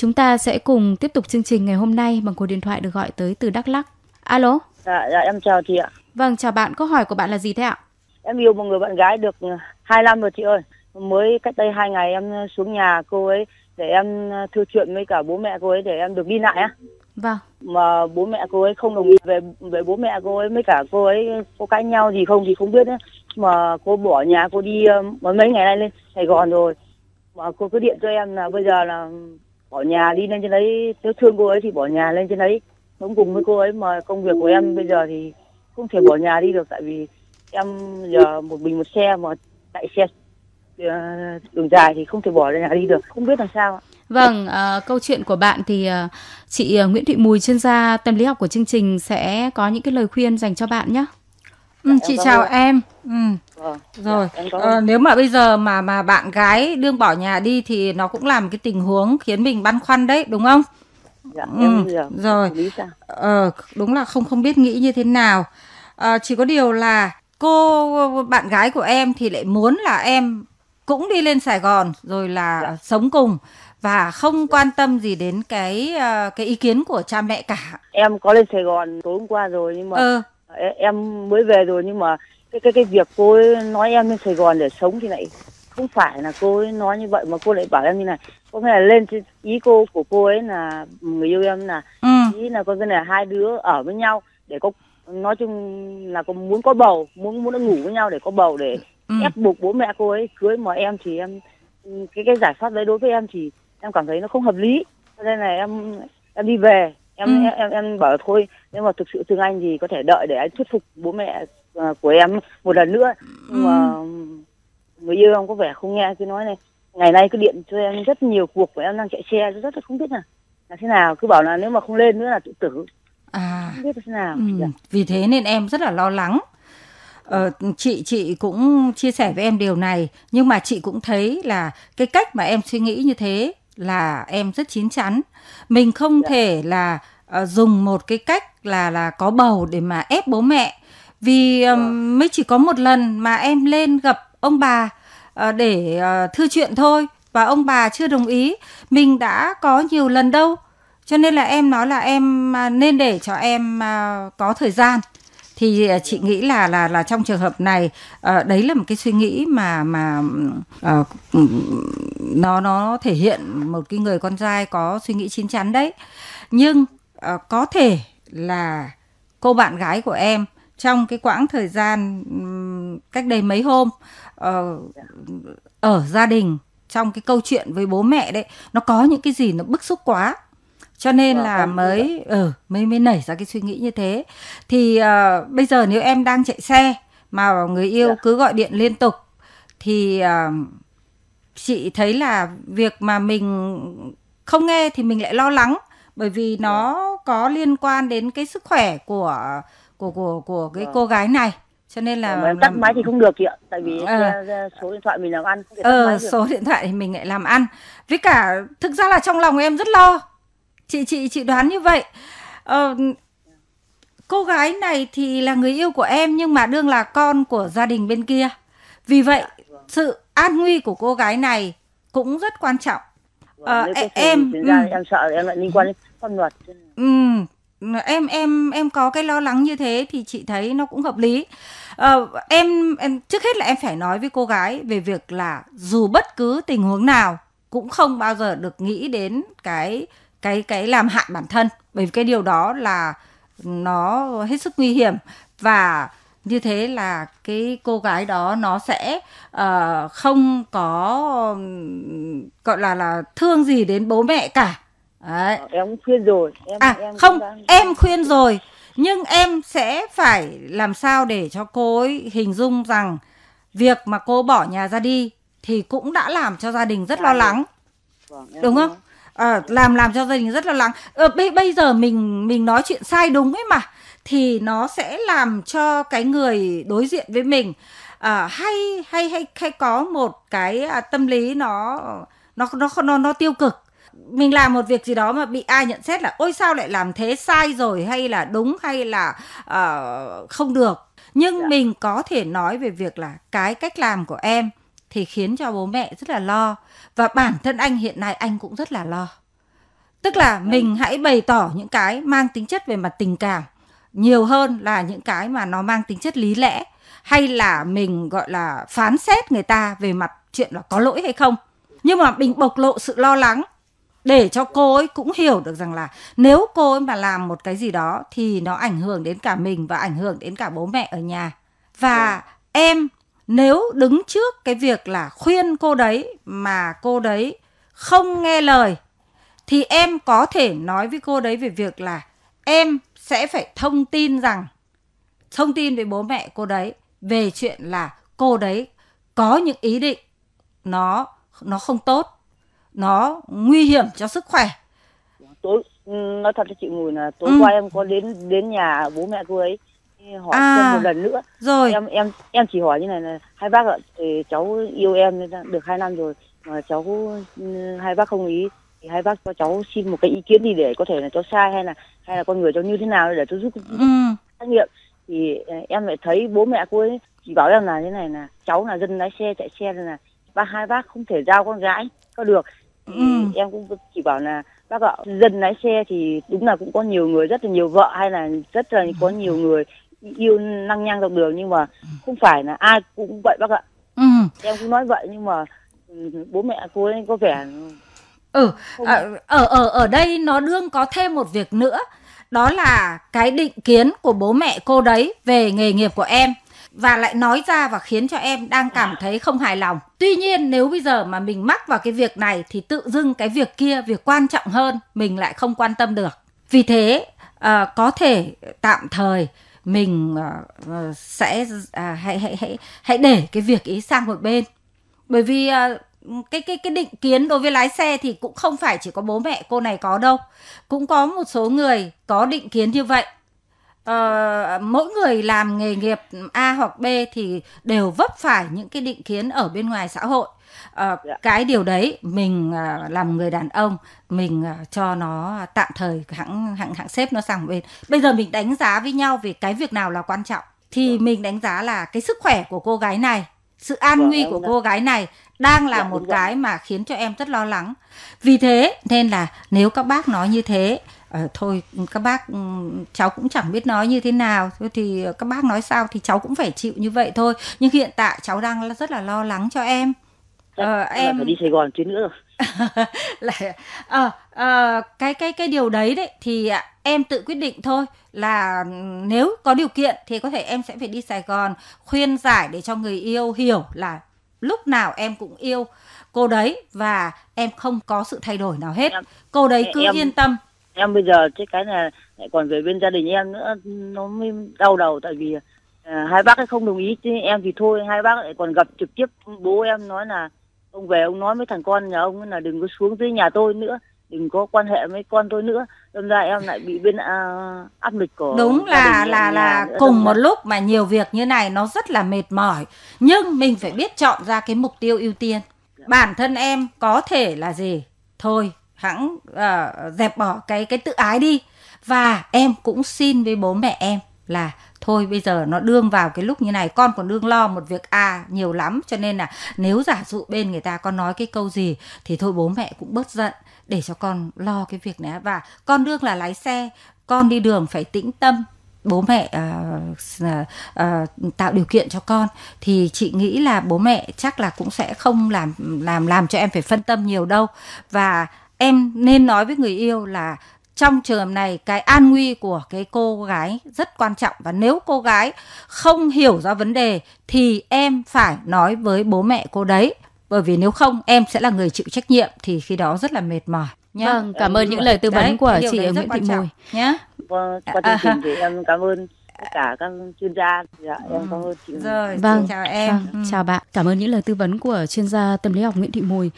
Chúng ta sẽ cùng tiếp tục chương trình ngày hôm nay bằng cuộc điện thoại được gọi tới từ Đắk Lắk. Alo. Dạ, dạ em chào chị ạ. Vâng, chào bạn. Câu hỏi của bạn là gì thế ạ? Em yêu một người bạn gái được 2 năm rồi chị ơi. Mới cách đây hai ngày em xuống nhà cô ấy để em thư chuyện với cả bố mẹ cô ấy để em được đi lại á. Vâng. Mà bố mẹ cô ấy không đồng ý về về bố mẹ cô ấy với cả cô ấy có cãi nhau gì không thì không biết nữa. Mà cô bỏ nhà cô đi mà mấy ngày nay lên Sài Gòn rồi. Mà cô cứ điện cho em là bây giờ là bỏ nhà đi lên trên đấy nếu thương cô ấy thì bỏ nhà lên trên đấy. Sống cùng với cô ấy mà công việc của em bây giờ thì không thể bỏ nhà đi được tại vì em giờ một mình một xe mà chạy xe ờ, đường dài thì không thể bỏ nhà đi được. Không biết làm sao Vâng, uh, câu chuyện của bạn thì uh, chị Nguyễn Thị Mùi chuyên gia tâm lý học của chương trình sẽ có những cái lời khuyên dành cho bạn nhé. Ừ, chị chào em. Ừ. Vâng, rồi, dạ, ờ, nếu mà bây giờ mà mà bạn gái đương bỏ nhà đi thì nó cũng làm cái tình huống khiến mình băn khoăn đấy, đúng không? Dạ, ừ. em giờ rồi. Ờ, đúng là không không biết nghĩ như thế nào. À, chỉ có điều là cô bạn gái của em thì lại muốn là em cũng đi lên Sài Gòn rồi là dạ. sống cùng và không quan tâm gì đến cái ờ, cái ý kiến của cha mẹ cả. Em có lên Sài Gòn tối hôm qua rồi nhưng mà ừ. Em mới về rồi nhưng mà cái cái cái việc cô ấy nói em lên Sài Gòn để sống thì lại không phải là cô ấy nói như vậy mà cô lại bảo em như này có nghĩa là lên ý cô của cô ấy là người yêu em là ừ. ý là có nghĩa là hai đứa ở với nhau để có nói chung là có muốn có bầu muốn muốn ngủ với nhau để có bầu để ừ. ép buộc bố mẹ cô ấy cưới mà em thì em cái cái giải pháp đấy đối với em thì em cảm thấy nó không hợp lý cho nên là em em đi về em ừ. em, em bảo thôi nếu mà thực sự thương anh thì có thể đợi để anh thuyết phục bố mẹ uh, của em một lần nữa nhưng ừ. mà người yêu em có vẻ không nghe cứ nói này ngày nay cứ điện cho em rất nhiều cuộc của em đang chạy xe rất là không biết là là thế nào cứ bảo là nếu mà không lên nữa là tự tử à không biết là thế nào ừ. Dạ. vì thế nên em rất là lo lắng Ờ, chị chị cũng chia sẻ với em điều này nhưng mà chị cũng thấy là cái cách mà em suy nghĩ như thế là em rất chín chắn. Mình không dạ. thể là uh, dùng một cái cách là là có bầu để mà ép bố mẹ. Vì um, dạ. mới chỉ có một lần mà em lên gặp ông bà uh, để uh, thư chuyện thôi và ông bà chưa đồng ý. Mình đã có nhiều lần đâu cho nên là em nói là em uh, nên để cho em uh, có thời gian. Thì chị nghĩ là là là trong trường hợp này đấy là một cái suy nghĩ mà mà uh, nó nó thể hiện một cái người con trai có suy nghĩ chín chắn đấy nhưng uh, có thể là cô bạn gái của em trong cái quãng thời gian cách đây mấy hôm uh, ở gia đình trong cái câu chuyện với bố mẹ đấy nó có những cái gì nó bức xúc quá cho nên à, là mới ừ mới mới nảy ra cái suy nghĩ như thế thì uh, bây giờ nếu em đang chạy xe mà người yêu yeah. Dạ. cứ gọi điện liên tục thì uh, chị thấy là việc mà mình không nghe thì mình lại lo lắng bởi vì nó dạ. có liên quan đến cái sức khỏe của của của của cái à. cô gái này cho nên là em tắt máy thì không được chị ạ tại vì à. số điện thoại mình làm ăn ờ, số điện thoại thì mình lại làm ăn với cả thực ra là trong lòng em rất lo chị chị chị đoán như vậy ờ, cô gái này thì là người yêu của em nhưng mà đương là con của gia đình bên kia vì vậy dạ, vâng. sự an nguy của cô gái này cũng rất quan trọng. Vâng, ờ, em ừ. em sợ em lại liên quan đến pháp luật. Ừ em em em có cái lo lắng như thế thì chị thấy nó cũng hợp lý. Ờ, em em trước hết là em phải nói với cô gái về việc là dù bất cứ tình huống nào cũng không bao giờ được nghĩ đến cái cái cái làm hại bản thân bởi vì cái điều đó là nó hết sức nguy hiểm. Và như thế là cái cô gái đó nó sẽ uh, không có gọi là là thương gì đến bố mẹ cả. Đấy. Ờ, em khuyên rồi em, à em không đang... em khuyên rồi nhưng em sẽ phải làm sao để cho cô ấy hình dung rằng việc mà cô bỏ nhà ra đi thì cũng đã làm cho gia đình rất lo lắng. Vâng, đúng không? à, làm làm cho gia đình rất lo lắng. Ờ, bây bây giờ mình mình nói chuyện sai đúng ấy mà thì nó sẽ làm cho cái người đối diện với mình à, hay hay hay hay có một cái à, tâm lý nó nó nó nó nó tiêu cực. Mình làm một việc gì đó mà bị ai nhận xét là ôi sao lại làm thế? Sai rồi hay là đúng hay là uh, không được? Nhưng. Dạ. mình có thể nói về việc là cái cách làm của em thì khiến cho bố mẹ rất là lo và bản thân anh hiện nay anh cũng rất là lo. Tức là mình hãy bày tỏ những cái mang tính chất về mặt tình cảm nhiều hơn là những cái mà nó mang tính chất lý lẽ hay là mình gọi là phán xét người ta về mặt chuyện là có lỗi hay không nhưng mà mình bộc lộ sự lo lắng để cho cô ấy cũng hiểu được rằng là nếu cô ấy mà làm một cái gì đó thì nó ảnh hưởng đến cả mình và ảnh hưởng đến cả bố mẹ ở nhà và ừ. em nếu đứng trước cái việc là khuyên cô đấy mà cô đấy không nghe lời thì em có thể nói với cô đấy về việc là em sẽ phải thông tin rằng thông tin với bố mẹ cô đấy về chuyện là cô đấy có những ý định nó nó không tốt nó nguy hiểm cho sức khỏe. Tối ừ, nói thật cho chị mùi là tối ừ. qua em có đến đến nhà bố mẹ cô ấy hỏi à, thêm một lần nữa. rồi. Em em em chỉ hỏi như này là hai bác ạ cháu yêu em được hai năm rồi mà cháu ừ, hai bác không ý thì hai bác cho cháu xin một cái ý kiến gì để có thể là cháu sai hay là hay là con người cháu như thế nào để cháu giúp ừ. trách nhiệm thì ờ, em lại thấy bố mẹ cô ấy chỉ bảo em là thế này là cháu là dân lái xe chạy xe nên là ba hai bác không thể giao con gái có được thì ừ. em cũng chỉ bảo là bác ạ dân lái xe thì đúng là cũng có nhiều người rất là nhiều vợ hay là rất là có nhiều người yêu năng nhang dọc đường nhưng mà không phải là ai cũng vậy bác ạ ừ. em cũng nói vậy nhưng mà ừ, bố mẹ cô ấy có vẻ ừ à, ở ở ở đây nó đương có thêm một việc nữa đó là cái định kiến của bố mẹ cô đấy về nghề nghiệp của em và lại nói ra và khiến cho em đang cảm thấy không hài lòng. Tuy nhiên nếu bây giờ mà mình mắc vào cái việc này thì tự dưng cái việc kia, việc quan trọng hơn mình lại không quan tâm được. Vì thế uh, có thể tạm thời mình uh, sẽ uh, hãy hãy hãy hãy để cái việc ý sang một bên. Bởi vì uh, cái cái cái định kiến đối với lái xe thì cũng không phải chỉ có bố mẹ cô này có đâu cũng có một số người có định kiến như vậy ờ, mỗi người làm nghề nghiệp A hoặc B thì đều vấp phải những cái định kiến ở bên ngoài xã hội ờ, dạ. cái điều đấy mình à, làm người đàn ông mình à, cho nó tạm thời hãng hãng hãng xếp nó sang bên bây giờ mình đánh giá với nhau về cái việc nào là quan trọng thì dạ. mình đánh giá là cái sức khỏe của cô gái này sự an vâng, nguy của cô gái này đang là dạ, một cái mà khiến cho em rất lo lắng. Vì thế nên là nếu các bác nói như thế à, thôi các bác ừ, cháu cũng chẳng biết nói như thế nào thì các bác nói sao thì cháu cũng phải chịu như vậy thôi. Nhưng hiện tại cháu đang rất là lo lắng cho em. Ờ, em phải đi Sài Gòn chuyến nữa rồi. Lại à, à, cái cái cái điều đấy đấy thì em tự quyết định thôi là nếu có điều kiện thì có thể em sẽ phải đi Sài Gòn khuyên giải để cho người yêu hiểu là lúc nào em cũng yêu cô đấy và em không có sự thay đổi nào hết. Em, cô đấy cứ em, yên tâm. em bây giờ cái cái này lại còn về bên gia đình em nữa nó mới đau đầu tại vì à, hai bác ấy không đồng ý. Chứ em thì thôi hai bác lại còn gặp trực tiếp bố em nói là ông về ông nói với thằng con nhà ông là đừng có xuống dưới nhà tôi nữa đừng có quan hệ với con tôi nữa. Đâm ra em lại bị bên uh, áp lực của đúng là là là cùng một lúc mà nhiều việc như này nó rất là mệt mỏi. Nhưng mình phải biết chọn ra cái mục tiêu ưu tiên. Bản thân em có thể là gì? Thôi hãng uh, dẹp bỏ cái cái tự ái đi. Và em cũng xin với bố mẹ em là thôi bây giờ nó đương vào cái lúc như này con còn đương lo một việc a à, nhiều lắm cho nên là nếu giả dụ bên người ta có nói cái câu gì thì thôi bố mẹ cũng bớt giận để cho con lo cái việc này. Và con đương là lái xe con đi đường phải tĩnh tâm. Bố mẹ uh, uh, tạo điều kiện cho con. Thì chị nghĩ là bố mẹ chắc là cũng sẽ không làm làm làm cho em phải phân tâm nhiều đâu. Và em nên nói với người yêu là trong trường này cái an nguy của cái cô gái rất quan trọng. Và nếu cô gái không hiểu ra vấn đề thì em phải nói với bố mẹ cô đấy. Bởi vì nếu không em sẽ là người chịu trách nhiệm. Thì khi đó rất là mệt mỏi nhé. Vâng, cảm ơn những lời tư vấn đấy, của chị Nguyễn Thị Mùi nhé. Vâng, qua chương trình thì em cảm ơn tất cả các chuyên gia. Dạ em cảm ơn chị rồi vâng chào em. vâng, ừ. chào bạn. Cảm ơn những lời tư vấn của chuyên gia tâm lý học Nguyễn Thị Mùi